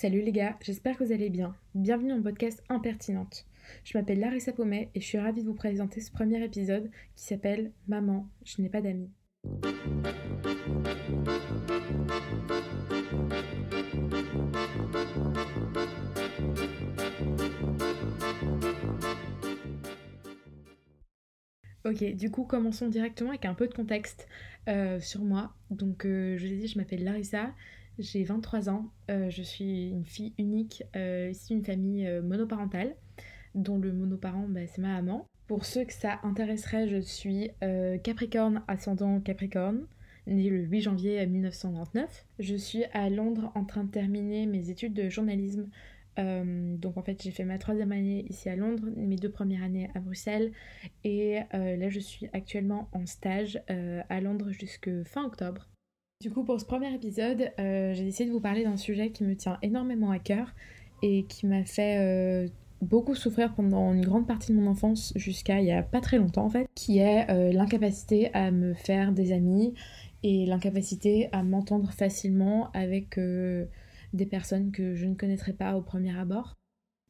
Salut les gars, j'espère que vous allez bien. Bienvenue mon podcast Impertinente. Je m'appelle Larissa Paumet et je suis ravie de vous présenter ce premier épisode qui s'appelle Maman, je n'ai pas d'amis. Ok, du coup, commençons directement avec un peu de contexte euh, sur moi. Donc, euh, je vous ai dit, je m'appelle Larissa, j'ai 23 ans, euh, je suis une fille unique, ici d'une famille monoparentale, dont le monoparent, bah, c'est ma maman. Pour ceux que ça intéresserait, je suis Capricorne, ascendant Capricorne, née le 8 janvier 1999. Je suis à Londres en train de terminer mes études de journalisme euh, donc en fait j'ai fait ma troisième année ici à Londres, mes deux premières années à Bruxelles et euh, là je suis actuellement en stage euh, à Londres jusque fin octobre. Du coup pour ce premier épisode j'ai décidé de vous parler d'un sujet qui me tient énormément à cœur et qui m'a fait beaucoup souffrir pendant une grande partie de mon enfance jusqu'à il y a pas très longtemps en fait, qui est l'incapacité à me faire des amis et l'incapacité à m'entendre facilement avec des personnes que je ne connaîtrais pas au premier abord.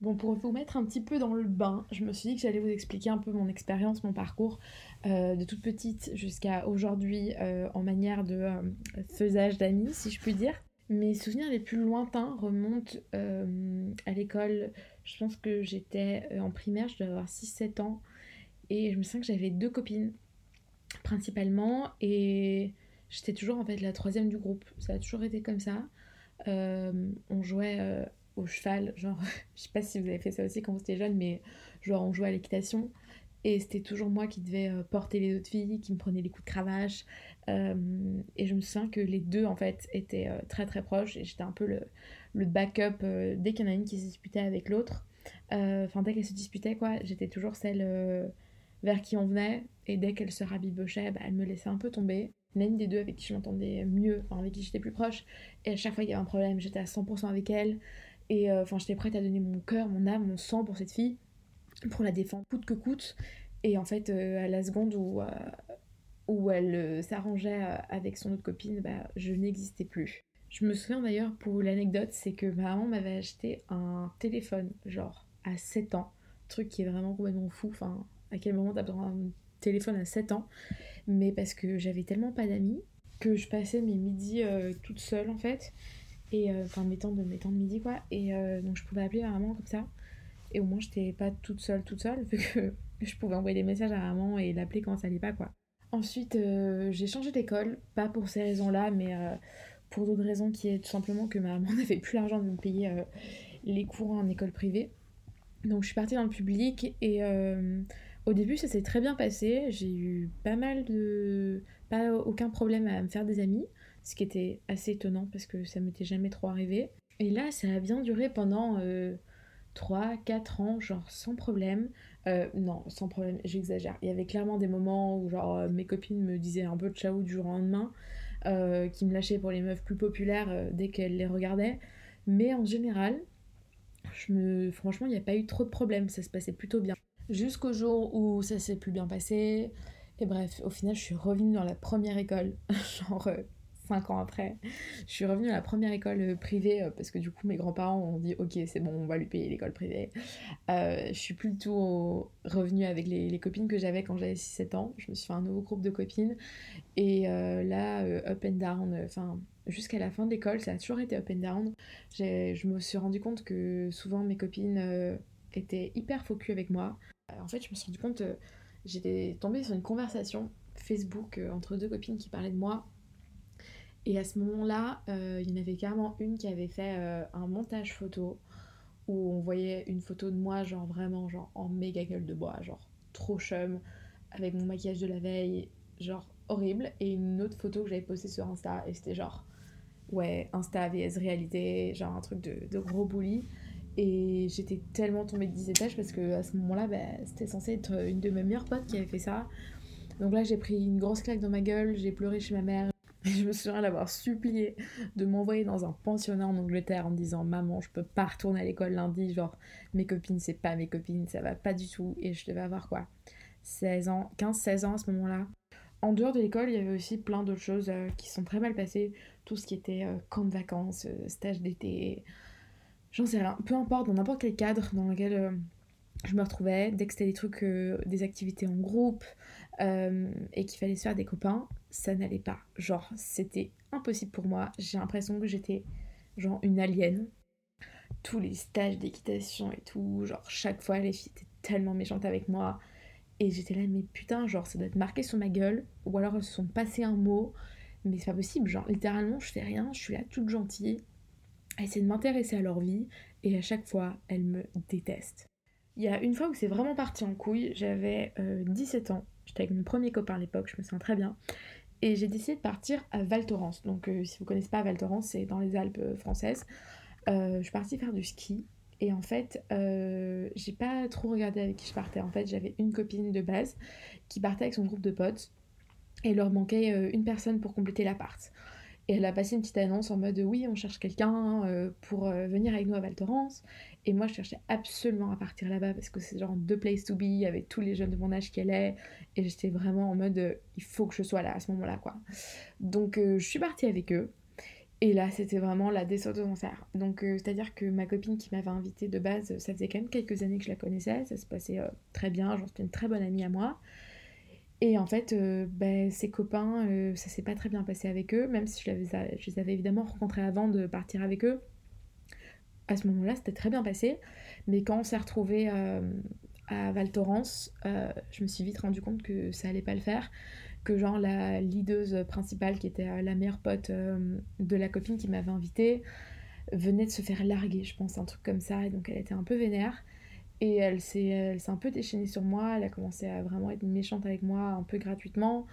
Bon, pour vous mettre un petit peu dans le bain, je me suis dit que j'allais vous expliquer un peu mon expérience, mon parcours, euh, de toute petite jusqu'à aujourd'hui euh, en manière de euh, faisage d'amis, si je puis dire. Mes souvenirs les plus lointains remontent à l'école. Je pense que j'étais en primaire, je devais avoir 6-7 ans. Et je me sens que j'avais deux copines, principalement. Et j'étais toujours en fait la troisième du groupe. Ça a toujours été comme ça. On jouait au cheval, genre, je sais pas si vous avez fait ça aussi quand vous étiez jeune, mais genre on jouait à l'équitation. Et c'était toujours moi qui devais euh, porter les autres filles, qui me prenait les coups de cravache. et je me souviens que les deux, en fait, étaient très très proches. Et j'étais un peu le, le backup dès qu'il y en a une qui se disputait avec l'autre. Enfin, dès qu'elle se disputait, quoi, j'étais toujours celle vers qui on venait. Et dès qu'elle se rabibochait, bah, elle me laissait un peu tomber l'une des deux avec qui je m'entendais mieux, enfin avec qui j'étais plus proche. Et à chaque fois qu'il y avait un problème, j'étais à 100% avec elle. Et euh, enfin, j'étais prête à donner mon cœur, mon âme, mon sang pour cette fille, pour la défendre coûte que coûte. Et en fait, euh, à la seconde où, euh, où elle s'arrangeait avec son autre copine, bah, je n'existais plus. Je me souviens d'ailleurs, pour l'anecdote, c'est que ma maman m'avait acheté un téléphone, genre à 7 ans. Truc qui est vraiment complètement fou. Enfin, à quel moment t'as besoin d'un téléphone à 7 ans? Mais parce que j'avais tellement pas d'amis que je passais mes midis euh, toute seule en fait et euh, enfin mes de mes temps de midi quoi. Et euh, donc je pouvais appeler ma maman comme ça. Et au moins j'étais pas toute seule toute seule vu que je pouvais envoyer des messages à maman et l'appeler quand ça allait pas quoi. Ensuite j'ai changé d'école. Pas pour ces raisons là mais pour d'autres raisons qui est tout simplement que ma maman n'avait plus l'argent de me payer les cours en école privée. Donc je suis partie dans le public et au début, ça s'est très bien passé. J'ai eu pas mal de. pas aucun problème à me faire des amis, ce qui était assez étonnant parce que ça m'était jamais trop arrivé. Et là, ça a bien duré pendant 3, euh, 4 ans, genre sans problème. Euh, non, sans problème, j'exagère. Il y avait clairement des moments où, genre, euh, mes copines me disaient un peu ciao du jour au lendemain, qui me lâchaient pour les meufs plus populaires dès qu'elles les regardaient. Mais en général, je me... franchement, il n'y a pas eu trop de problèmes, ça se passait plutôt bien jusqu'au jour où ça s'est plus bien passé. Et bref, au final, je suis revenue dans la première école, genre 5 euh, ans après. Je suis revenue à la première école euh, privée euh, parce que du coup, mes grands-parents ont dit Ok, c'est bon, on va lui payer l'école privée. je suis plutôt revenue avec les, copines que j'avais quand j'avais 6-7 ans. Je me suis fait un nouveau groupe de copines. Et là, up and down, enfin, jusqu'à la fin de l'école, ça a toujours été up and down. Je me suis rendu compte que souvent mes copines étaient hyper focus avec moi. Euh, en fait, je me suis rendu compte, euh, j'étais tombée sur une conversation Facebook euh, entre deux copines qui parlaient de moi. Et à ce moment-là, il y en avait carrément une qui avait fait un montage photo où on voyait une photo de moi, genre vraiment, genre en méga gueule de bois, genre trop chum, avec mon maquillage de la veille, genre horrible. Et une autre photo que j'avais postée sur Insta, et c'était genre, ouais, Insta vs réalité, genre un truc de, de gros bully. Et j'étais tellement tombée de 10 étages parce que à ce moment-là, bah, c'était censé être une de mes meilleures potes qui avait fait ça. Donc là, j'ai pris une grosse claque dans ma gueule, j'ai pleuré chez ma mère. Je me souviens l'avoir supplié de m'envoyer dans un pensionnat en Angleterre en disant Maman, je peux pas retourner à l'école lundi. Genre, mes copines, c'est pas mes copines, ça va pas du tout. Et je devais avoir quoi 16 ans, 15-16 ans à ce moment-là. En dehors de l'école, il y avait aussi plein d'autres choses euh, qui sont très mal passées. Tout ce qui était euh, camp de vacances, euh, stage d'été, j'en sais rien, peu importe, dans n'importe quel cadre dans lequel je me retrouvais, dès que c'était des trucs, euh, des activités en groupe euh, et qu'il fallait se faire des copains, ça n'allait pas. Genre, c'était impossible pour moi. J'ai l'impression que j'étais genre une alien. Tous les stages d'équitation et tout, genre chaque fois les filles étaient tellement méchantes avec moi. Et j'étais là, mais putain, genre ça doit être marqué sur ma gueule. Ou alors elles se sont passées un mot. Mais c'est pas possible, genre littéralement je fais rien, je suis là toute gentille, à essayer de m'intéresser à leur vie. Et à chaque fois, elles me détestent. Il y a une fois où c'est vraiment parti en couille, j'avais 17 euh, ans, j'étais avec mon premier copain à l'époque, je me sens très bien, et j'ai décidé de partir à Val Thorens. Donc euh, si vous connaissez pas Val Thorens, c'est dans les Alpes euh, françaises. je suis partie faire du ski, et en fait, j'ai pas trop regardé avec qui je partais. En fait, j'avais une copine de base qui partait avec son groupe de potes, et il leur manquait une personne pour compléter l'appart. Et elle a passé une petite annonce en mode oui, on cherche quelqu'un pour venir avec nous à Val Thorens. Et moi, je cherchais absolument à partir là-bas parce que c'est genre deux place to be avec tous les jeunes de mon âge qui allaient. Et j'étais vraiment en mode euh, il faut que je sois là à ce moment-là, quoi. Donc, euh, je suis partie avec eux. Et là, c'était vraiment la descente aux enfers. Donc, euh, c'est-à-dire que ma copine qui m'avait invitée de base, ça faisait quand même quelques années que je la connaissais. Ça se passait très bien. Genre, c'était une très bonne amie à moi. Et en fait, ben, ses copains, ça s'est pas très bien passé avec eux, même si je, je les avais évidemment rencontrés avant de partir avec eux à ce moment-là, c'était très bien passé. Mais quand on s'est retrouvé euh, à Val Thorens, euh, je me suis vite rendu compte que ça allait pas le faire. Que genre la leaduse principale, qui était euh, la meilleure pote de la copine qui m'avait invitée, venait de se faire larguer, je pense, un truc comme ça. Et donc elle était un peu vénère. Et elle s'est un peu déchaînée sur moi. Elle a commencé à vraiment être méchante avec moi, un peu gratuitement.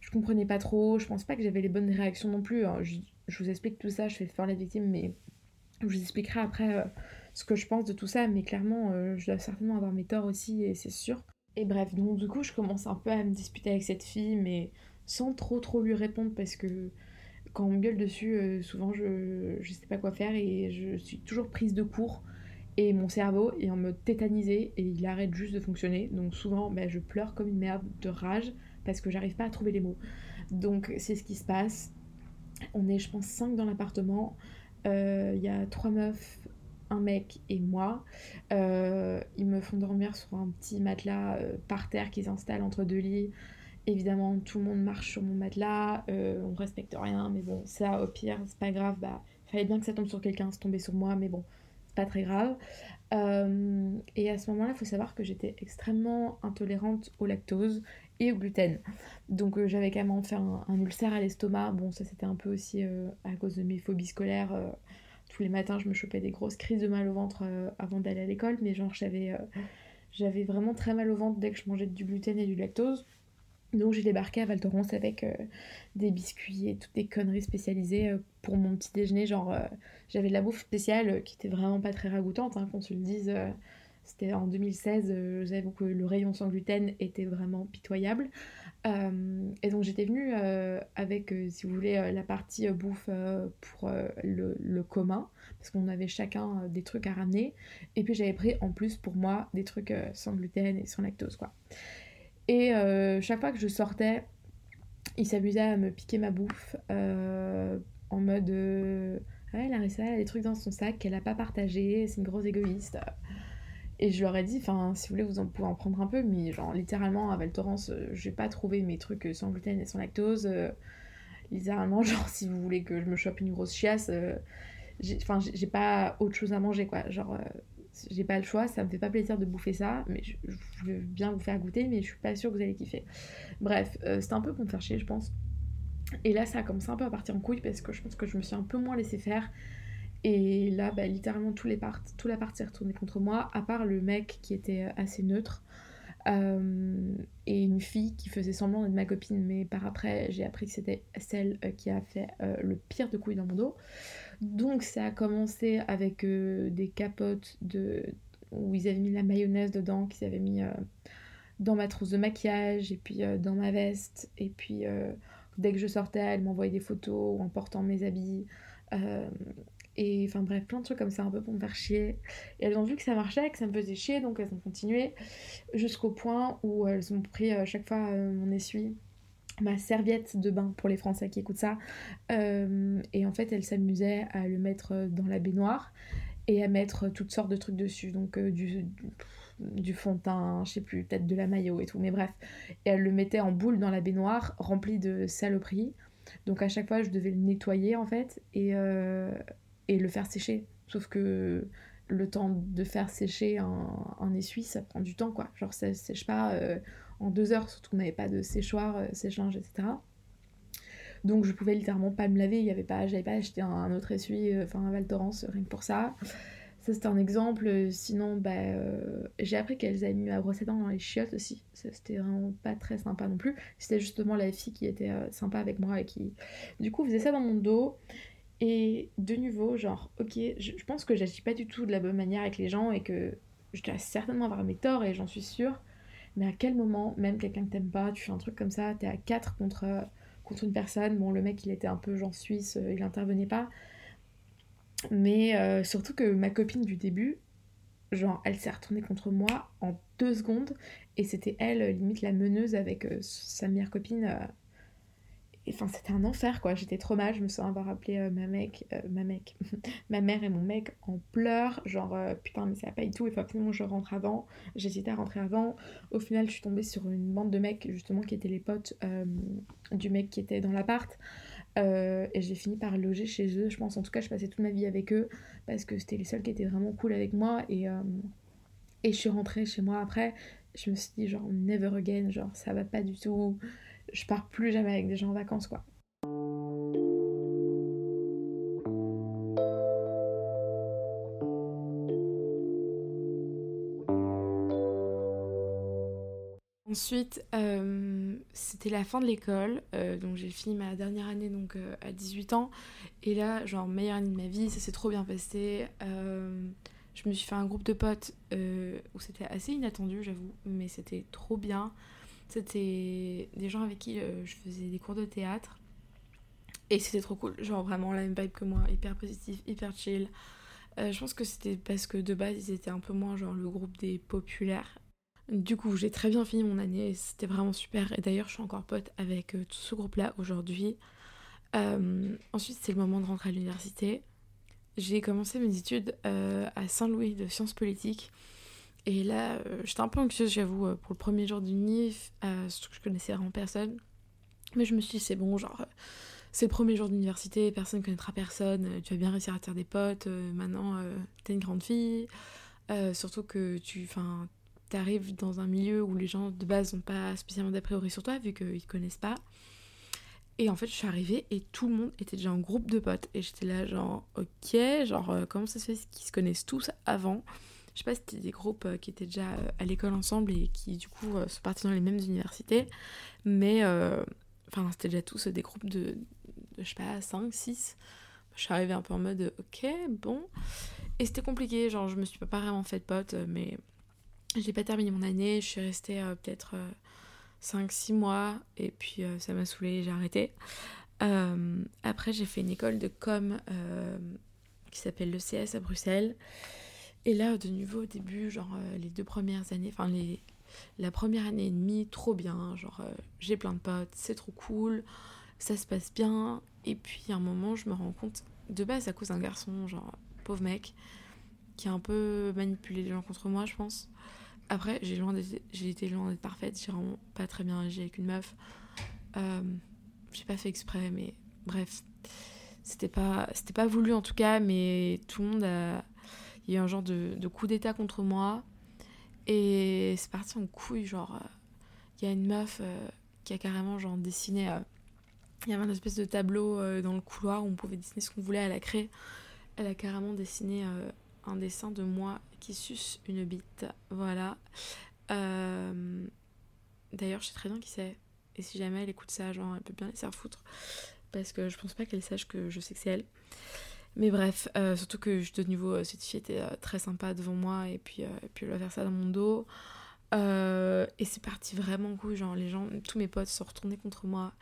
Je comprenais pas trop. Je pense pas que j'avais les bonnes réactions non plus. Hein. Je, vous explique tout ça, je fais faire la victime, mais je vous expliquerai après euh, ce que je pense de tout ça, mais clairement, euh, je dois certainement avoir mes torts aussi, et c'est sûr. Et bref, donc du coup, je commence un peu à me disputer avec cette fille, mais sans trop trop lui répondre parce que quand on me gueule dessus, euh, souvent je, je sais pas quoi faire et je suis toujours prise de court. Et mon cerveau est en mode tétanisé et il arrête juste de fonctionner. Donc souvent, bah, je pleure comme une merde de rage parce que j'arrive pas à trouver les mots. Donc c'est ce qui se passe. On est, je pense, 5 dans l'appartement. Il euh, y a trois meufs, un mec et moi. Euh, ils me font dormir sur un petit matelas euh, par terre qui s'installe entre deux lits. Évidemment, tout le monde marche sur mon matelas, on respecte rien, mais bon, ça au pire, c'est pas grave. Bah, fallait bien que ça tombe sur quelqu'un, c'est tombé sur moi, mais bon, c'est pas très grave. et à ce moment-là, il faut savoir que j'étais extrêmement intolérante au lactose et au gluten. Donc euh, j'avais quand même fait un, ulcère à l'estomac. Bon, ça c'était un peu aussi euh, à cause de mes phobies scolaires. Euh, tous les matins, je me chopais des grosses crises de mal au ventre avant d'aller à l'école, mais genre j'avais j'avais vraiment très mal au ventre dès que je mangeais du gluten et du lactose. Donc j'ai débarqué à Val Thorens avec des biscuits et toutes des conneries spécialisées pour mon petit déjeuner. Genre j'avais de la bouffe spéciale qui était vraiment pas très ragoûtante, hein, qu'on se le dise. C'était en 2016, j'avoue que le rayon sans gluten était vraiment pitoyable. Euh, et donc j'étais venue euh, avec, euh, si vous voulez, la partie bouffe pour le, commun, parce qu'on avait chacun des trucs à ramener. Et puis j'avais pris en plus pour moi des trucs sans gluten et sans lactose, quoi. Et chaque fois que je sortais, il s'amusait à me piquer ma bouffe en mode Ouais, Larissa, elle a des trucs dans son sac qu'elle n'a pas partagé, c'est une grosse égoïste. Et je leur ai dit, enfin, si vous voulez, vous en pouvez en prendre un peu, mais genre, littéralement, à Val Thorens, euh, j'ai pas trouvé mes trucs sans gluten et sans lactose. Euh, littéralement, genre, si vous voulez que je me chope une grosse chiasse, euh, enfin, j'ai pas autre chose à manger, quoi. Genre, j'ai pas le choix, ça me fait pas plaisir de bouffer ça, mais je, veux bien vous faire goûter, mais je suis pas sûre que vous allez kiffer. Bref, c'était un peu pour me faire chier, je pense. Et là, ça a commencé un peu à partir en couille parce que je pense que je me suis un peu moins laissé faire et là, bah, littéralement, tous les la partie est retournée contre moi, à part le mec qui était assez neutre. Euh, et une fille qui faisait semblant d'être ma copine, mais par après, j'ai appris que c'était celle euh, qui a fait euh, le pire de couilles dans mon dos. Donc, ça a commencé avec des capotes de... où ils avaient mis la mayonnaise dedans, qu'ils avaient mis dans ma trousse de maquillage, et puis dans ma veste. Et puis, dès que je sortais, elle m'envoyait des photos en portant mes habits. Et enfin bref, plein de trucs comme ça, un peu pour me faire chier. Et elles ont vu que ça marchait, que ça me faisait chier, donc elles ont continué jusqu'au point où elles ont pris à euh, chaque fois euh, mon essuie, ma serviette de bain pour les Français qui écoutent ça. Euh, et en fait, elles s'amusaient à le mettre dans la baignoire. et à mettre toutes sortes de trucs dessus. Donc du, du fond de teint, je sais plus, peut-être de la maillot et tout, mais bref. Et elle le mettait en boule dans la baignoire, remplie de saloperies. Donc à chaque fois, je devais le nettoyer en fait et, euh, et le faire sécher. Sauf que le temps de faire sécher un, essuie, ça prend du temps quoi. Genre ça sèche pas euh, en deux heures, surtout qu'on n'avait pas de séchoir, euh, etc. Donc je pouvais littéralement pas me laver, il y avait pas, j'avais pas acheté un, autre essuie, enfin un Val Thorens, rien que pour ça. Ça, c'était un exemple. Sinon, bah, euh, j'ai appris qu'elles avaient mis à dents dans les chiottes aussi. C'était vraiment pas très sympa non plus. C'était justement la fille qui était euh, sympa avec moi et qui, du coup, faisait ça dans mon dos. Et de nouveau, genre, ok, je, pense que j'agis pas du tout de la bonne manière avec les gens et que je dois certainement avoir mes torts et j'en suis sûre. Mais à quel moment, même quelqu'un que t'aimes pas, tu fais un truc comme ça, t'es à 4 contre, une personne. Bon, le mec, il était un peu genre suisse, euh, il intervenait pas. Mais euh, surtout que ma copine du début, genre, elle s'est retournée contre moi en deux secondes. Et c'était elle, limite, la meneuse avec euh, sa meilleure copine. Euh. Enfin, c'était un enfer, quoi. J'étais trop mal. Je me sens avoir appelé ma mec, ma mec, ma mère et mon mec en pleurs. Genre, putain, mais ça va pas du tout. Il faut absolument je rentre avant. J'hésitais à rentrer avant. Au final, je suis tombée sur une bande de mecs, justement, qui étaient les potes du mec qui était dans l'appart. Euh, et j'ai fini par loger chez eux, je pense. En tout cas, je passais toute ma vie avec eux parce que c'était les seuls qui étaient vraiment cool avec moi. Et, euh, et je suis rentrée chez moi après. Je me suis dit, genre, never again, genre, ça va pas du tout. Je pars plus jamais avec des gens en vacances, quoi. Ensuite, euh, c'était la fin de l'école, euh, donc j'ai fini ma dernière année donc euh, à 18 ans, et là, genre meilleure année de ma vie, ça s'est trop bien passé. je me suis fait un groupe de potes où c'était assez inattendu, j'avoue, mais c'était trop bien. C'était des gens avec qui je faisais des cours de théâtre, et c'était trop cool, genre vraiment la même vibe que moi, hyper positif, hyper chill. je pense que c'était parce que de base ils étaient un peu moins genre le groupe des populaires du coup, j'ai très bien fini mon année, c'était vraiment super. Et d'ailleurs, je suis encore pote avec euh, tout ce groupe-là aujourd'hui. Euh, ensuite, c'est le moment de rentrer à l'université. J'ai commencé mes études euh, à Saint-Louis de sciences politiques. Et là, j'étais un peu anxieuse, j'avoue, pour le premier jour du NIF, surtout que je connaissais vraiment personne. Mais je me suis dit, c'est bon, genre, c'est le premier jour d'université, personne ne connaîtra personne, tu vas bien réussir à te faire des potes, maintenant, t'es une grande fille. surtout que tu, enfin, t'arrives dans un milieu où les gens de base n'ont pas spécialement d'a priori sur toi vu qu'ils connaissent pas. Et en fait, je suis arrivée et tout le monde était déjà en groupe de potes. Et j'étais là, genre, ok, genre, euh, comment ça se fait qu'ils se connaissent tous avant? Je sais pas si c'était des groupes euh, qui étaient déjà euh, à l'école ensemble et qui, du coup, sont partis dans les mêmes universités. Mais, enfin, c'était déjà tous des groupes de, je sais pas, 5, 6. Je suis arrivée un peu en mode, ok, bon. Et c'était compliqué, genre, je me suis pas vraiment fait de potes, mais j'ai pas terminé mon année, je suis restée euh, peut-être 5-6 euh, mois et puis euh, ça m'a saoulée, j'ai arrêté. après, j'ai fait une école de com qui s'appelle l'ECS à Bruxelles. Et là, de nouveau, au début, genre les deux premières années, enfin les, la première année et demie, trop bien. Genre, j'ai plein de potes, c'est trop cool, ça se passe bien. Et puis, à un moment, je me rends compte, de base, à cause d'un garçon, genre, pauvre mec, qui a un peu manipulé les gens contre moi, je pense. Après, j'ai été loin d'être parfaite, j'ai vraiment pas très bien agi avec une meuf. Euh, j'ai pas fait exprès, mais bref. C'était pas, c'était pas voulu en tout cas, mais tout le monde a. Il y a eu un genre de, coup d'état contre moi. Et c'est parti en couille, genre. Euh, il y a une meuf euh, qui a carrément genre dessiné. il y avait une espèce de tableau dans le couloir où on pouvait dessiner ce qu'on voulait à la craie. Elle a carrément dessiné un dessin de moi qui suce une bite. Voilà. Euh, d'ailleurs, je sais très bien qui c'est. Et si jamais elle écoute ça, genre, elle peut bien laisser foutre. Parce que je pense pas qu'elle sache que je sais que c'est elle. Mais bref, euh, surtout que je de nouveau, euh, cette fille était très sympa devant moi et puis, puis elle va faire ça dans mon dos. et c'est parti vraiment cool, genre les gens, tous mes potes sont retournés contre moi.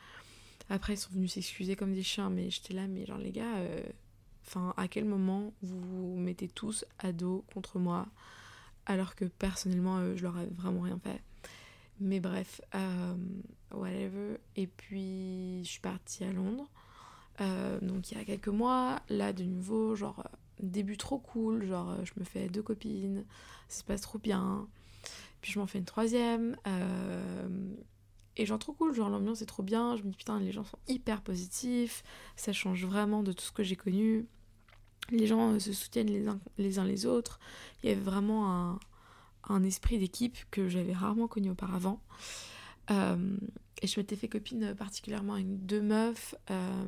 Après ils sont venus s'excuser comme des chiens, mais j'étais là, mais genre les gars, Enfin, à quel moment vous vous mettez tous à dos contre moi alors que personnellement, euh, je leur ai vraiment rien fait. Mais bref, euh, whatever. Et puis, je suis partie à Londres. Euh, donc, il y a quelques mois, là, de nouveau, genre, début trop cool, genre je me fais deux copines, ça se passe trop bien. Puis je m'en fais une troisième. et genre trop cool, genre l'ambiance est trop bien. Je me dis putain, les gens sont hyper positifs. Ça change vraiment de tout ce que j'ai connu. Les gens se soutiennent les uns les, autres. Il y avait vraiment un, un esprit d'équipe que j'avais rarement connu auparavant. Euh, et je m'étais fait copine particulièrement avec deux meufs euh,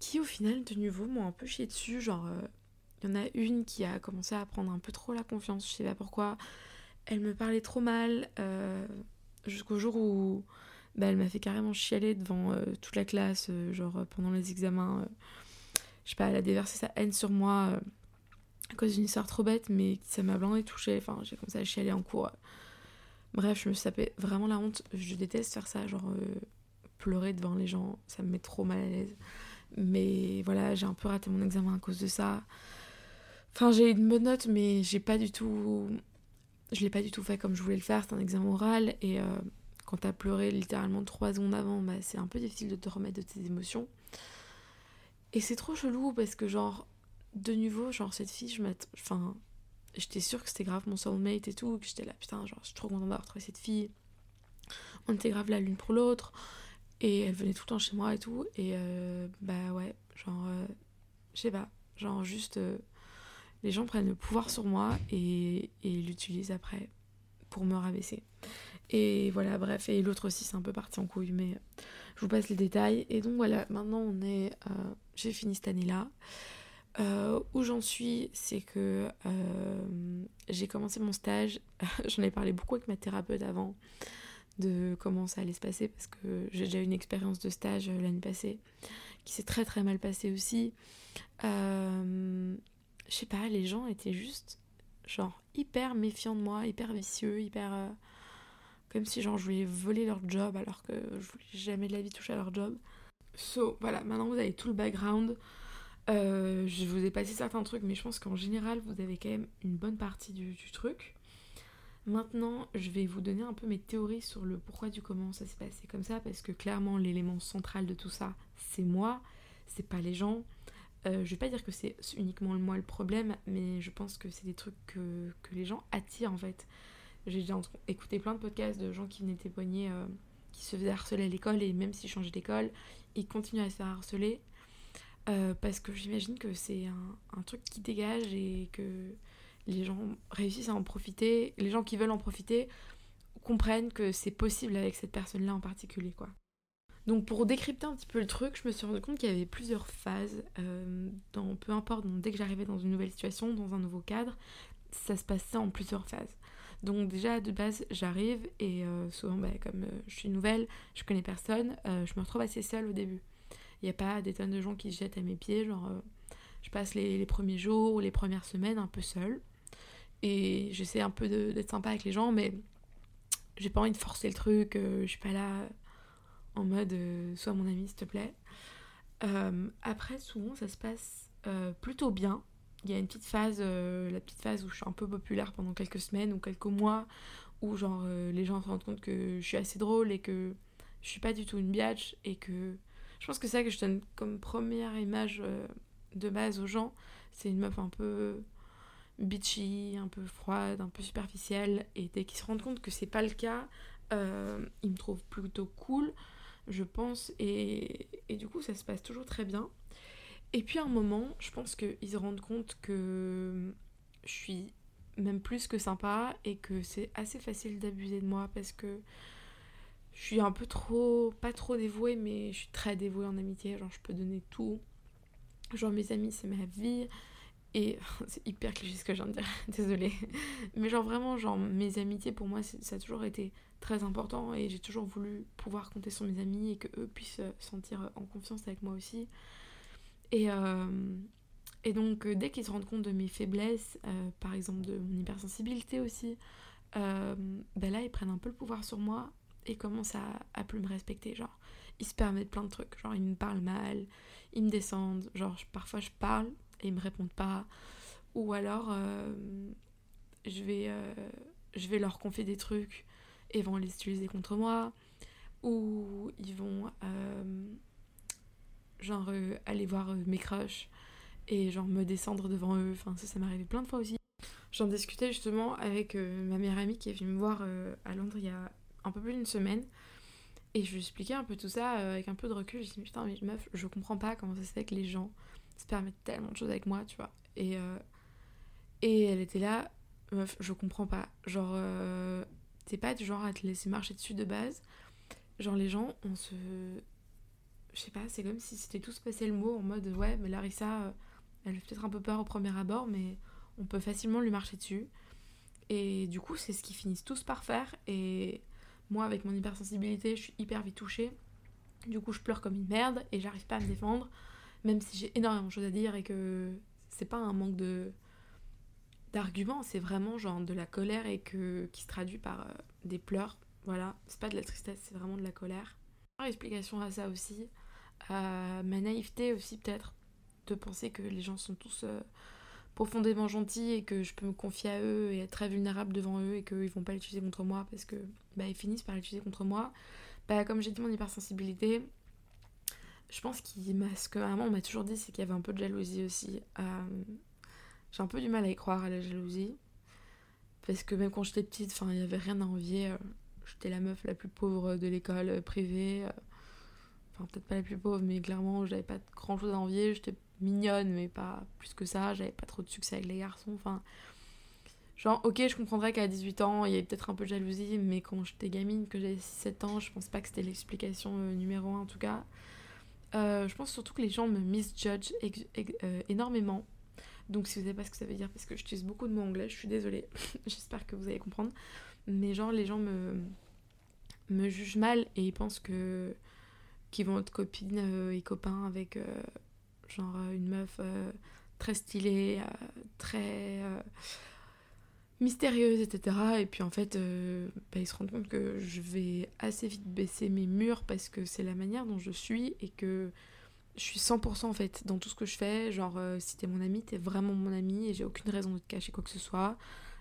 qui au final de nouveau m'ont un peu chié dessus. Genre, euh, il y en a une qui a commencé à prendre un peu trop la confiance, je sais pas pourquoi. Elle me parlait trop mal jusqu'au jour où bah, elle m'a fait carrément chialer devant toute la classe, genre pendant les examens. je sais pas, elle a déversé sa haine sur moi à cause d'une histoire trop bête, mais ça m'a blindé touché. Enfin, j'ai commencé à chialer en cours. Bref, je me tapais vraiment la honte. Je déteste faire ça, genre euh, pleurer devant les gens, ça me met trop mal à l'aise. Mais voilà, j'ai un peu raté mon examen à cause de ça. Enfin, j'ai une bonne note, mais j'ai pas du tout. Je l'ai pas du tout fait comme je voulais le faire. C'est un examen oral et euh, quand t'as pleuré littéralement trois secondes avant, bah, c'est un peu difficile de te remettre de tes émotions. Et c'est trop chelou parce que, genre, de nouveau, genre, cette fille, je Enfin, j'étais sûre que c'était grave mon soulmate et tout, que j'étais là, putain, genre, je suis trop contente d'avoir trouvé cette fille. On était grave là l'une pour l'autre. Et elle venait tout le temps chez moi et tout. Et euh, bah ouais, genre, euh, je sais pas, genre, juste. Euh, les gens prennent le pouvoir sur moi et, et l'utilisent après pour me rabaisser. Et voilà, bref, et l'autre aussi, c'est un peu parti en couille, mais je vous passe les détails. Et donc voilà, maintenant on est. J'ai fini cette année-là. Où j'en suis, c'est que j'ai commencé mon stage. J'en ai parlé beaucoup avec ma thérapeute avant de comment ça allait se passer parce que j'ai déjà eu une expérience de stage euh, l'année passée qui s'est très très mal passée aussi. je sais pas, les gens étaient juste genre hyper méfiants de moi, hyper vicieux, hyper comme si genre je voulais voler leur job alors que je voulais jamais de la vie toucher à leur job. So voilà, maintenant vous avez tout le background. Euh, je vous ai passé certains trucs, mais je pense qu'en général, vous avez quand même une bonne partie du, truc. Maintenant, je vais vous donner un peu mes théories sur le pourquoi du comment ça s'est passé comme ça, parce que clairement, l'élément central de tout ça, c'est moi, c'est pas les gens. Euh, je vais pas dire que c'est uniquement moi le problème, mais je pense que c'est des trucs que, les gens attirent en fait. J'ai déjà écouté plein de podcasts de gens qui venaient témoigner, euh, qui se faisaient harceler à l'école, et même s'ils changeaient d'école, ils continuent à se faire harceler. Euh, parce que j'imagine que c'est un, truc qui dégage et que les gens réussissent à en profiter. Les gens qui veulent en profiter comprennent que c'est possible avec cette personne-là en particulier, quoi. Donc pour décrypter un petit peu le truc, je me suis rendu compte qu'il y avait plusieurs phases. Euh, peu importe, dès que j'arrivais dans une nouvelle situation, dans un nouveau cadre, ça se passait en plusieurs phases. Donc déjà de base j'arrive et euh, souvent bah, comme je suis nouvelle, je connais personne, je me retrouve assez seule au début. Il n'y a pas des tonnes de gens qui se jettent à mes pieds. Genre, euh, je passe les, premiers jours ou les premières semaines un peu seule. Et j'essaie un peu d'être sympa avec les gens, mais j'ai pas envie de forcer le truc. Euh, je suis pas là en mode euh, sois mon ami, s'il te plaît. après, souvent, ça se passe plutôt bien. Il y a une petite phase, la petite phase où je suis un peu populaire pendant quelques semaines ou quelques mois, où genre les gens se rendent compte que je suis assez drôle et que je suis pas du tout une biatch et que je pense que c'est ça que je donne comme première image euh, de base aux gens. C'est une meuf un peu bitchy, un peu froide, un peu superficielle. Et dès qu'ils se rendent compte que c'est pas le cas, euh, ils me trouvent plutôt cool, je pense. Et, et, du coup, ça se passe toujours très bien. Et puis à un moment, je pense qu'ils se rendent compte que je suis même plus que sympa et que c'est assez facile d'abuser de moi parce que je suis un peu trop, pas trop dévouée, mais je suis très dévouée en amitié. Genre, je peux donner tout. Genre, mes amis, c'est ma vie. Et c'est hyper cliché ce que je viens de dire, désolée. Mais genre, vraiment, genre, mes amitiés, pour moi, ça a toujours été très important. Et j'ai toujours voulu pouvoir compter sur mes amis et que eux puissent se sentir en confiance avec moi aussi. Et, euh, et donc, euh, dès qu'ils se rendent compte de mes faiblesses, euh, par exemple de mon hypersensibilité aussi, ben là, ils prennent un peu le pouvoir sur moi et commence à, à plus me respecter. Genre, ils se permettent plein de trucs. Genre, ils me parlent mal, ils me descendent. Genre, parfois je parle et ils me répondent pas. Ou alors, euh, je, vais, euh, je vais leur confier des trucs et vont les utiliser contre moi. Ou ils vont, euh, genre, aller voir mes crushs et genre me descendre devant eux. Enfin, ça, ça m'est arrivé plein de fois aussi. J'en discutais justement avec ma meilleure amie qui est venue me voir à Londres il y a un peu plus d'une semaine. Et je lui expliquais un peu tout ça avec un peu de recul. Je me dit, putain, mais meuf, je comprends pas comment ça se fait que les gens se permettent tellement de choses avec moi, tu vois. Et, et elle était là, meuf, je comprends pas. Genre, t'es pas du genre à te laisser marcher dessus de base. Genre, les gens, on se je sais pas, c'est comme si c'était tous passé le mot en mode ouais, mais Larissa, euh, elle fait peut-être un peu peur au premier abord, mais on peut facilement lui marcher dessus. Et du coup, c'est ce qu'ils finissent tous par faire. Et moi, avec mon hypersensibilité, je suis hyper vite touchée. Du coup, je pleure comme une merde et j'arrive pas à me défendre, même si j'ai énormément de choses à dire et que c'est pas un manque de d'arguments, c'est vraiment genre de la colère et que qui se traduit par euh, des pleurs. Voilà, c'est pas de la tristesse, c'est vraiment de la colère. Explication à ça aussi, à ma naïveté aussi peut-être, de penser que les gens sont tous euh, profondément gentils et que je peux me confier à eux et être très vulnérable devant eux et qu'ils vont pas l'utiliser contre moi parce que bah, ils finissent par l'utiliser contre moi. Bah, comme j'ai dit mon hypersensibilité, je pense qu'il m'a ce que maman m'a toujours dit c'est qu'il y avait un peu de jalousie aussi. Euh, j'ai un peu du mal à y croire à la jalousie parce que même quand j'étais petite, il y avait rien à envier. Euh, j'étais la meuf la plus pauvre de l'école privée enfin peut-être pas la plus pauvre, mais clairement j'avais pas grand chose à envier, j'étais mignonne, mais pas plus que ça, j'avais pas trop de succès avec les garçons, enfin... Genre, ok, je comprendrais qu'à 18 ans, il y avait peut-être un peu de jalousie, mais quand j'étais gamine, que j'avais 6-7 ans, je pense pas que c'était l'explication euh, numéro 1 en tout cas. Euh, je pense surtout que les gens me misjudge euh, énormément. Donc si vous savez pas ce que ça veut dire, parce que j'utilise beaucoup de mots anglais, je suis désolée, j'espère que vous allez comprendre. Mais genre, les gens me, me jugent mal et ils pensent que qui vont être copines euh, et copains avec euh, genre une meuf très stylée, très mystérieuse, etc. Et puis en fait, bah, ils se rendent compte que je vais assez vite baisser mes murs parce que c'est la manière dont je suis et que je suis 100% en fait dans tout ce que je fais. Genre, si t'es mon ami, t'es vraiment mon ami et j'ai aucune raison de te cacher quoi que ce soit.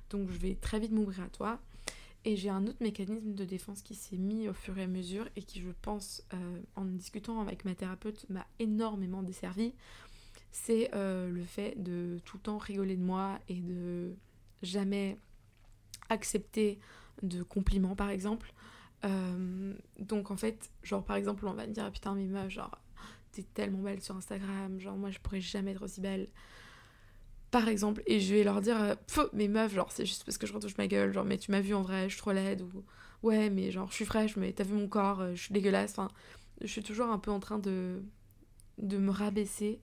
Donc je vais très vite m'ouvrir à toi. Et j'ai un autre mécanisme de défense qui s'est mis au fur et à mesure et qui, je pense, euh, en discutant avec ma thérapeute, m'a énormément desservi. C'est euh, le fait de tout le temps rigoler de moi et de jamais accepter de compliments, par exemple. Euh, donc en fait, genre par exemple, on va me dire putain, mais meuf, genre t'es tellement belle sur Instagram, genre moi je pourrais jamais être aussi belle par exemple, et je vais leur dire, euh, mes meufs, genre, c'est juste parce que je retouche ma gueule, genre, mais tu m'as vu en vrai, je suis trop laide, ou ouais, mais genre, je suis fraîche, mais t'as vu mon corps, euh, je suis dégueulasse, enfin, je suis toujours un peu en train de, de me rabaisser,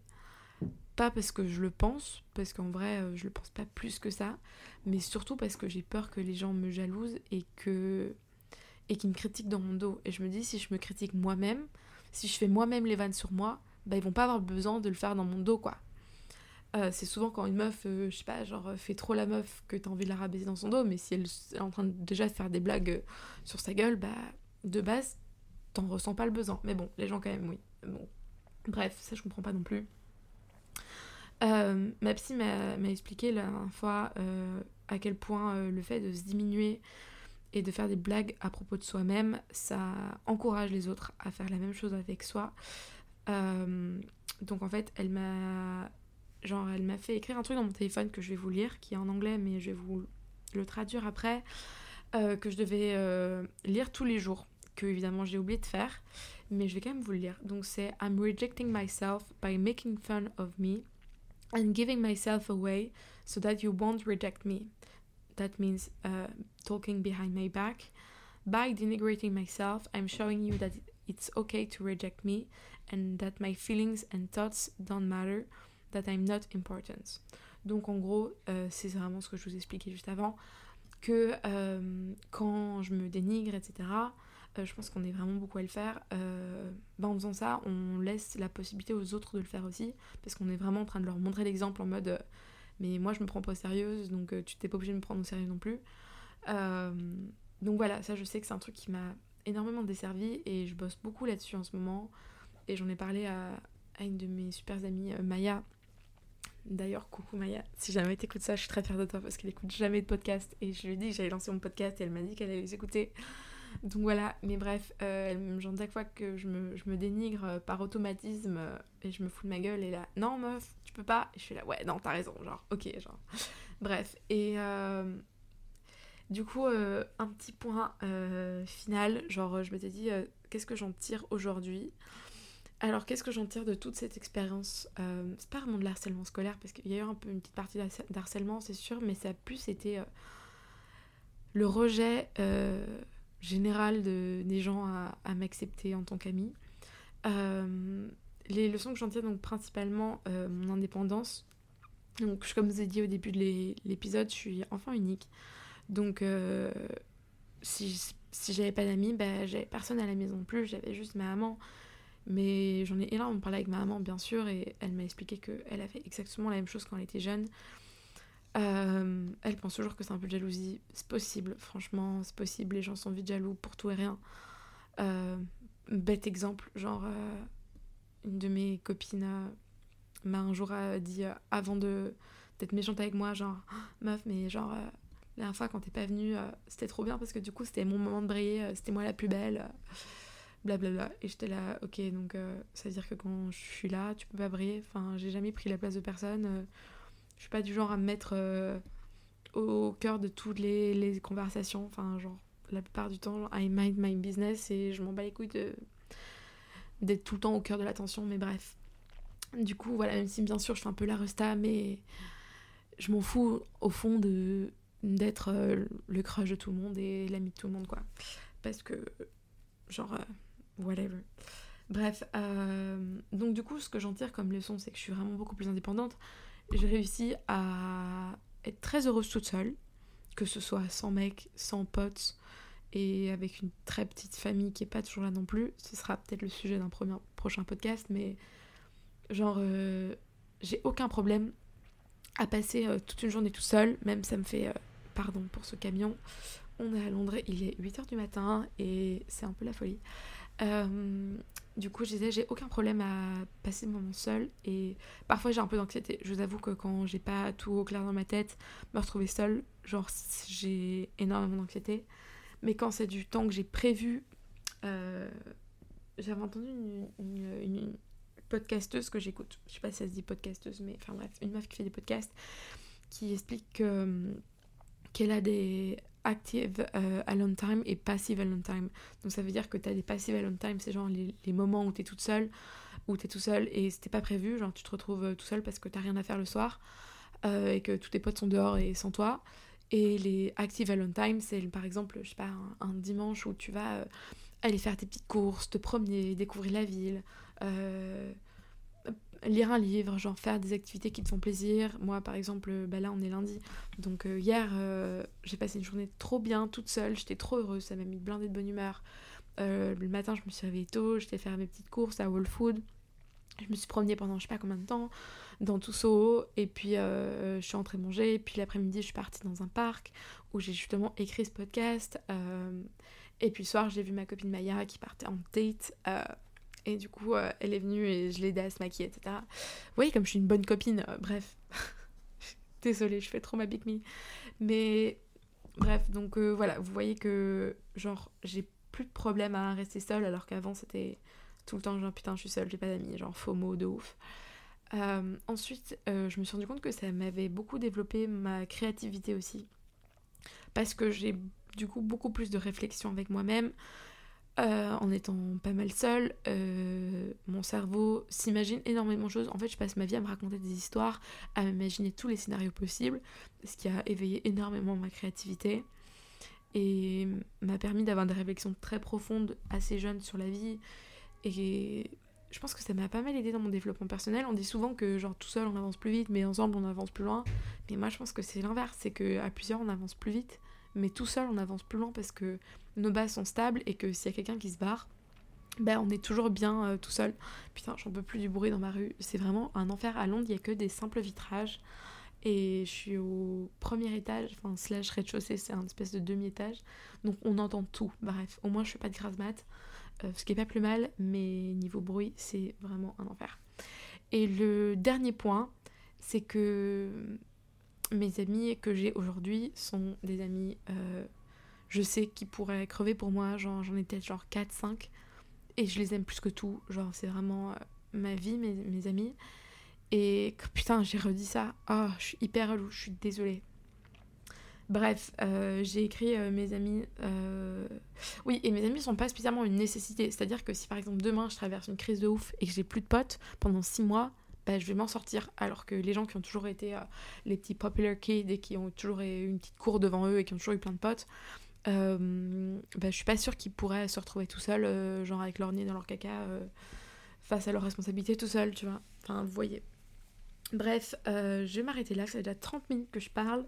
pas parce que je le pense, parce qu'en vrai, euh, je le pense pas plus que ça, mais surtout parce que j'ai peur que les gens me jalousent et que et qu'ils me critiquent dans mon dos. Et je me dis, si je me critique moi-même, si je fais moi-même les vannes sur moi, bah ils vont pas avoir besoin de le faire dans mon dos, quoi. Euh, c'est souvent quand une meuf, euh, je sais pas, genre euh, fait trop la meuf que t'as envie de la rabaisser dans son dos, mais si elle est en train de déjà faire des blagues sur sa gueule, bah de base, t'en ressens pas le besoin. Mais bon, les gens quand même, oui. Bon. Bref, ça je comprends pas non plus. Ma psy m'a expliqué la dernière fois à quel point le fait de se diminuer et de faire des blagues à propos de soi-même, ça encourage les autres à faire la même chose avec soi. donc en fait, elle m'a Genre, elle m'a fait écrire un truc dans mon téléphone que je vais vous lire, qui est en anglais, mais je vais vous le traduire après, euh, que je devais euh, lire tous les jours, que évidemment j'ai oublié de faire, mais je vais quand même vous le. Donc c'est I'm rejecting myself by making fun of me and giving myself away so that you won't reject me. That means uh, talking behind my back. By denigrating myself, I'm showing you that it's okay to reject me and that my feelings and thoughts don't matter that I'm not important. Donc en gros, euh, c'est vraiment ce que je vous expliquais juste avant, que euh, quand je me dénigre, etc., je pense qu'on est vraiment beaucoup à le faire. Bah, en faisant ça, on laisse la possibilité aux autres de le faire aussi, parce qu'on est vraiment en train de leur montrer l'exemple en mode mais moi je me prends pas sérieuse, donc tu t'es pas obligé de me prendre au sérieux non plus. donc voilà, ça je sais que c'est un truc qui m'a énormément desservi et je bosse beaucoup là-dessus en ce moment. Et j'en ai parlé à, à, une de mes super amies, Maya, D'ailleurs, coucou Maya, si jamais t'écoutes ça, je suis très fière de toi parce qu'elle écoute jamais de podcast. Et je lui ai dit que j'allais lancer mon podcast et elle m'a dit qu'elle allait les écouter. Donc voilà, mais bref, euh, genre chaque fois que je me, dénigre euh, par automatisme euh, et je me fous de ma gueule et là, non meuf, tu peux pas. Et je suis là, ouais, non, t'as raison, genre, ok, genre. Bref, et euh, du coup, un petit point final, genre, je m'étais dit, qu'est-ce que j'en tire aujourd'hui? Alors, qu'est-ce que j'en tire de toute cette expérience C'est pas vraiment de l'harcèlement scolaire, parce qu'il y a eu un peu une petite partie d'harcèlement, c'est sûr, mais ça a plus été le rejet général de, des gens à, m'accepter en tant qu'ami. Euh, les leçons que j'en tire, donc principalement euh, mon indépendance. Donc, comme je vous ai dit au début de l'épisode, je suis enfant unique. Donc, euh, si, si j'avais pas d'amis, bah, j'avais personne à la maison plus, j'avais juste ma maman. Mais j'en ai énormément parlé avec ma maman, bien sûr, et elle m'a expliqué qu'elle a fait exactement la même chose quand elle était jeune. Euh, elle pense toujours que c'est un peu de jalousie. C'est possible, franchement, c'est possible. Les gens sont vite jaloux pour tout et rien. Euh, bête exemple, genre, euh, une de mes copines m'a un jour dit, avant de d'être méchante avec moi, genre, meuf, mais genre, la dernière fois quand t'es pas venue, c'était trop bien parce que du coup, c'était mon moment de briller, c'était moi la plus belle. Blablabla. Et j'étais là, ok, donc ça veut dire que quand je suis là, tu peux pas briller. Enfin, j'ai jamais pris la place de personne je suis pas du genre à me mettre euh, au cœur de toutes les, les, conversations. Enfin, genre, la plupart du temps, I mind my business et je m'en bats les couilles d'être tout le temps au cœur de l'attention, mais bref. Du coup, voilà, même si bien sûr je fais un peu la resta, mais je m'en fous au fond de d'être euh, le crush de tout le monde et l'ami de tout le monde, quoi. Parce que, genre, euh, whatever. Bref, donc du coup, ce que j'en tire comme leçon, c'est que je suis vraiment beaucoup plus indépendante j'ai réussi à être très heureuse toute seule, que ce soit sans mec, sans potes et avec une très petite famille qui est pas toujours là non plus. Ce sera peut-être le sujet d'un prochain podcast, mais genre, euh, j'ai aucun problème à passer euh, toute une journée tout seul, même ça me fait, euh, pardon pour ce camion, on est à Londres, il est 8h du matin et c'est un peu la folie. Du coup, je disais, j'ai aucun problème à passer le moment seul. Et parfois, j'ai un peu d'anxiété. Je vous avoue que quand j'ai pas tout au clair dans ma tête, me retrouver seule, genre, j'ai énormément d'anxiété. Mais quand c'est du temps que j'ai prévu, euh, j'avais entendu une, podcasteuse que j'écoute. Je sais pas si ça se dit podcasteuse, mais enfin bref, une meuf qui fait des podcasts qui explique qu'elle a des active euh, alone time et passive alone time. Donc ça veut dire que tu as des passive alone time, c'est genre les, les, moments où tu es toute seule, où tu es tout seul et c'était pas prévu, genre tu te retrouves euh, tout seul parce que t'as rien à faire le soir euh, et que tous tes potes sont dehors et sans toi. Et les active alone time, c'est par exemple, je sais pas, un, dimanche où tu vas aller faire tes petites courses, te promener, découvrir la ville, lire un livre, genre faire des activités qui te font plaisir. Moi, par exemple, bah là, on est lundi. Donc euh, hier, euh, j'ai passé une journée trop bien, toute seule. J'étais trop heureuse, ça m'a mis blindée de bonne humeur. Euh, le matin, je me suis réveillée tôt, j'étais faire mes petites courses à Whole Food. Je me suis promenée pendant je sais pas combien de temps dans tout Soho et puis je suis rentrée manger puis l'après-midi je suis partie dans un parc où j'ai justement écrit ce podcast et puis le soir j'ai vu ma copine Maya qui partait en date et du coup, euh, elle est venue et je l'ai aidée à se maquiller, etc. Vous voyez, comme je suis une bonne copine, euh, bref. Désolée, je fais trop ma big me. Mais bref, donc euh, voilà, vous voyez que, genre, j'ai plus de problème à rester seule, alors qu'avant, c'était tout le temps, genre, putain, je suis seule, j'ai pas d'amis, genre, faux mots de ouf. ensuite, je me suis rendu compte que ça m'avait beaucoup développé ma créativité aussi. Parce que j'ai du coup beaucoup plus de réflexion avec moi-même. Euh, en étant pas mal seule, euh, mon cerveau s'imagine énormément de choses. En fait, je passe ma vie à me raconter des histoires, à m'imaginer tous les scénarios possibles, ce qui a éveillé énormément ma créativité et m'a permis d'avoir des réflexions très profondes assez jeunes sur la vie. Et je pense que ça m'a pas mal aidé dans mon développement personnel. On dit souvent que genre tout seul on avance plus vite, mais ensemble on avance plus loin. Mais moi je pense que c'est l'inverse, c'est que à plusieurs on avance plus vite, mais tout seul on avance plus loin parce que nos bases sont stables et que s'il y a quelqu'un qui se barre, ben on est toujours bien euh, tout seul. Putain, j'en peux plus du bruit dans ma rue. C'est vraiment un enfer. À Londres, il y a que des simples vitrages. Et je suis au premier étage, enfin slash rez-de-chaussée, c'est un espèce de demi-étage. Donc on entend tout. Bref, au moins je fais pas de grasse mat. Euh, ce qui est pas plus mal, mais niveau bruit, c'est vraiment un enfer. Et le dernier point, c'est que mes amis que j'ai aujourd'hui sont des amis euh, je sais qu'ils pourraient crever pour moi, j'en ai peut-être genre 4, 5, et je les aime plus que tout, genre c'est vraiment euh, ma vie, mes, mes amis. Et putain, j'ai redit ça, oh, je suis hyper relou, je suis désolée. Bref, euh, j'ai écrit mes amis. Oui, et mes amis sont pas spécialement une nécessité. C'est-à-dire que si par exemple demain je traverse une crise de ouf et que j'ai plus de potes pendant 6 mois, bah, je vais m'en sortir. Alors que les gens qui ont toujours été les petits popular kids et qui ont toujours eu une petite cour devant eux et qui ont toujours eu plein de potes, euh, bah, je suis pas sûre qu'ils pourraient se retrouver tout seuls, euh, genre avec leur nez dans leur caca, euh, face à leurs responsabilités tout seuls, tu vois. Enfin, vous voyez. Bref, je vais m'arrêter là, ça fait déjà 30 minutes que je parle.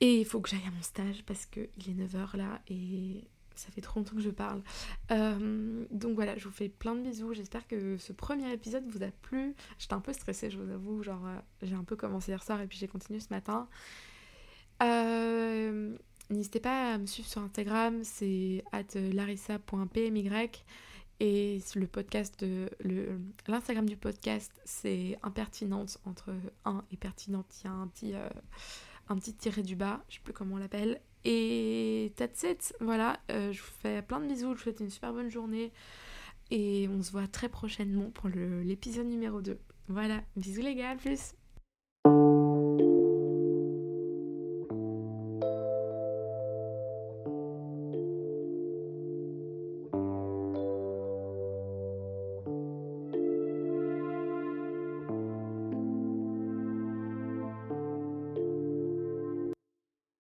Et il faut que j'aille à mon stage parce qu'il est 9h là et ça fait trop longtemps que je parle. donc voilà, je vous fais plein de bisous. J'espère que ce premier épisode vous a plu. J'étais un peu stressée, je vous avoue. Genre, j'ai un peu commencé hier soir et puis j'ai continué ce matin. Euh, N'hésitez pas à me suivre sur Instagram, c'est larissa.pmy. Et le podcast l'Instagram du podcast, c'est impertinente entre 1 et pertinente. Il y a un petit, euh, un petit tiré du bas, je sais plus comment on l'appelle. Et that's it. Voilà, euh, je vous fais plein de bisous, je vous souhaite une super bonne journée. Et on se voit très prochainement pour l'épisode numéro 2. Voilà, bisous les gars, plus